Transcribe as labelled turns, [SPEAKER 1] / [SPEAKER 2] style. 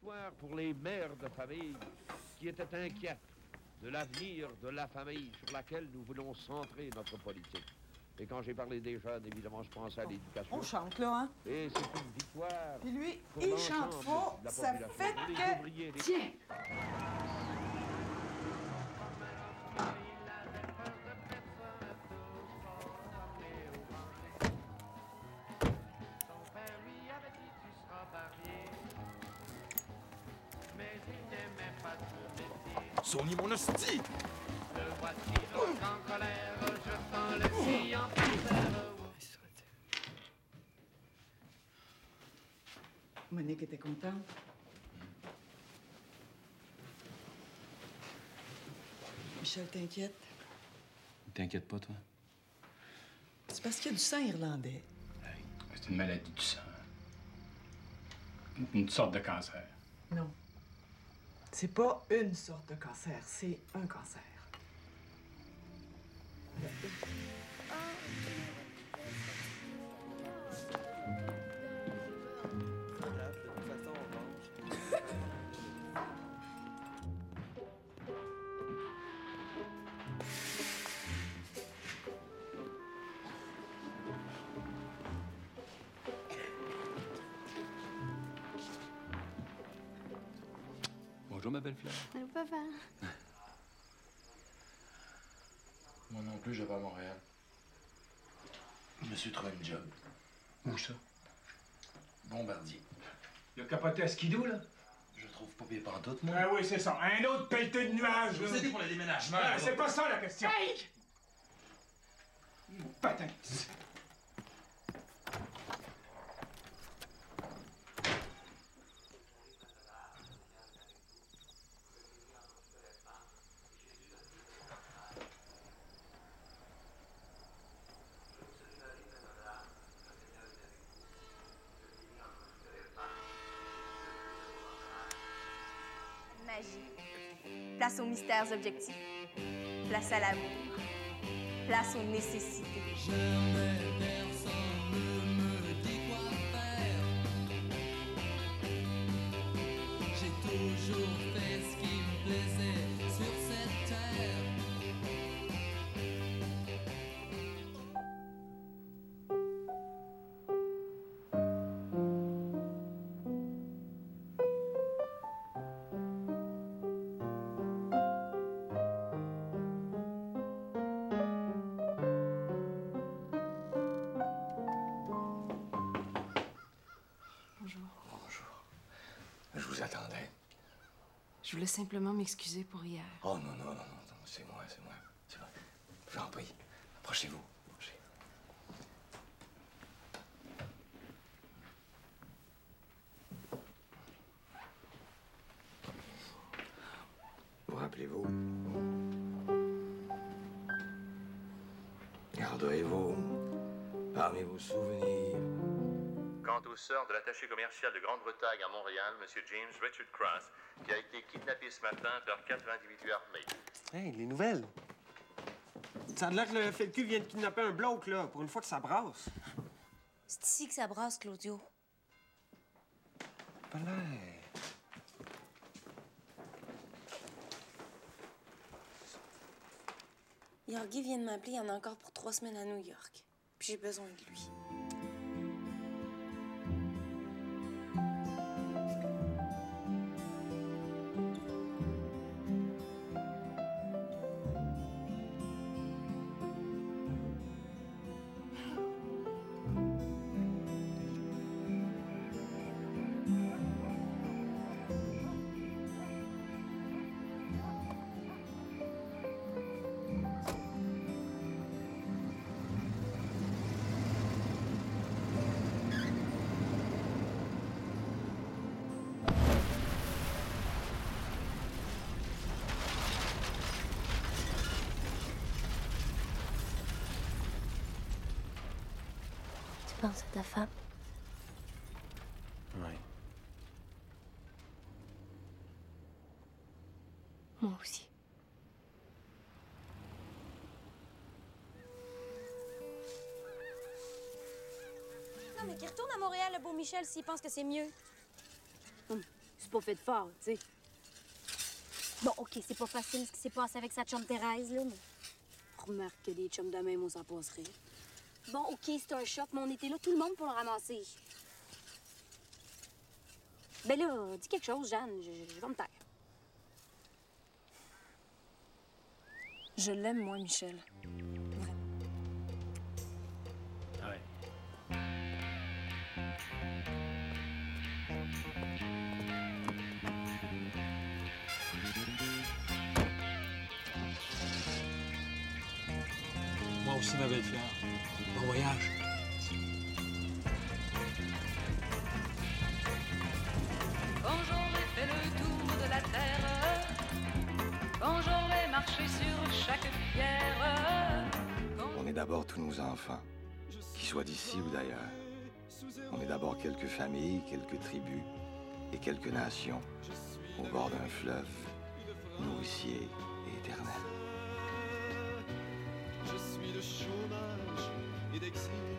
[SPEAKER 1] victoire pour les mères de famille qui étaient inquiètes de l'avenir de la famille sur laquelle nous voulons centrer notre politique. Et quand j'ai parlé des jeunes, évidemment, je pense à l'éducation.
[SPEAKER 2] On chante, là, hein?
[SPEAKER 1] Et c'est une victoire.
[SPEAKER 2] Puis lui,
[SPEAKER 1] pour
[SPEAKER 2] il chante faux.
[SPEAKER 1] de la
[SPEAKER 2] Ça
[SPEAKER 1] population,
[SPEAKER 2] fait que...
[SPEAKER 1] ouvriers, les-
[SPEAKER 2] Tiens!
[SPEAKER 3] Sony, mon hostie!
[SPEAKER 4] Le voici donc en colère, jetant le fille en terre.
[SPEAKER 2] Monique était contente. Michel, t'inquiète?
[SPEAKER 5] T'inquiète pas, toi?
[SPEAKER 2] C'est parce qu'il y a du sang irlandais.
[SPEAKER 6] C'est une maladie du sang. Une sorte de cancer.
[SPEAKER 2] Non. C'est pas une sorte de cancer, c'est un cancer.
[SPEAKER 5] Bonjour, ma belle fleur.
[SPEAKER 7] Allô, papa.
[SPEAKER 3] Moi non plus, je vais à Montréal. Je me suis trouvé une job.
[SPEAKER 6] Où ça?
[SPEAKER 3] Bombardier.
[SPEAKER 6] Le capoté à skidoo, là?
[SPEAKER 3] Je trouve pas bien pantoute, moi.
[SPEAKER 6] Ah oui, c'est ça. Un autre pelleté de nuages, là.
[SPEAKER 3] Vous aidez pour le déménagement.
[SPEAKER 6] Ah, c'est pas ça la question. Hey! Patin.
[SPEAKER 7] Place aux mystères objectifs. Place à l'amour. Place aux nécessités.
[SPEAKER 8] J'ai toujours fait ce qui me plaisait
[SPEAKER 3] Je
[SPEAKER 9] voulais simplement m'excuser pour hier.
[SPEAKER 3] Oh non, non, non, non, non, c'est moi, c'est moi. C'est moi. J'en prie. Approchez-vous. Approchez. Vous rappelez-vous? Gardez-vous parmi vos souvenirs.
[SPEAKER 10] Quant aux sœurs de l'attaché commercial de Grande-Bretagne à Montréal, M. James Richard Cross, qui a été kidnappé ce matin par quatre individus armés.
[SPEAKER 11] Hey, les nouvelles? Ça a l'air que le FLQ vient de kidnapper un bloc, là, pour une fois que ça brasse.
[SPEAKER 7] C'est ici que ça brasse, Claudio.
[SPEAKER 11] Pas.
[SPEAKER 7] Yorgi vient de m'appeler, il y en a encore pour trois semaines à New York. Puis j'ai besoin de lui. Penses à ta femme?
[SPEAKER 5] Ouais.
[SPEAKER 7] Moi aussi. Non, mais qui retourne à Montréal, le beau Michel, s'il pense que c'est mieux. Hum,
[SPEAKER 12] suis pas fait de fort, tu sais.
[SPEAKER 13] Bon, OK, c'est pas facile ce qui s'est passé avec sa chum Thérèse, là, mais...
[SPEAKER 12] Remarque que des chums de même, on s'en passerait.
[SPEAKER 13] Bon, OK, c'est un choc, mais on était là tout le monde pour le ramasser. Ben là, dis quelque chose, Jeanne. Je, je vais me taire.
[SPEAKER 9] Je l'aime, moi, Michel.
[SPEAKER 6] Moi aussi, ma belle fleur. Bon voyage.
[SPEAKER 14] Quand j'aurai fait le tour de la terre, quand j'aurai marché sur chaque pierre,
[SPEAKER 15] On est d'abord tous nos enfants, qu'ils soient d'ici ou d'ailleurs. On est d'abord quelques familles, quelques tribus et quelques nations au bord d'un fleuve nourricier et éternel
[SPEAKER 8] je suis de chômage et d'exil.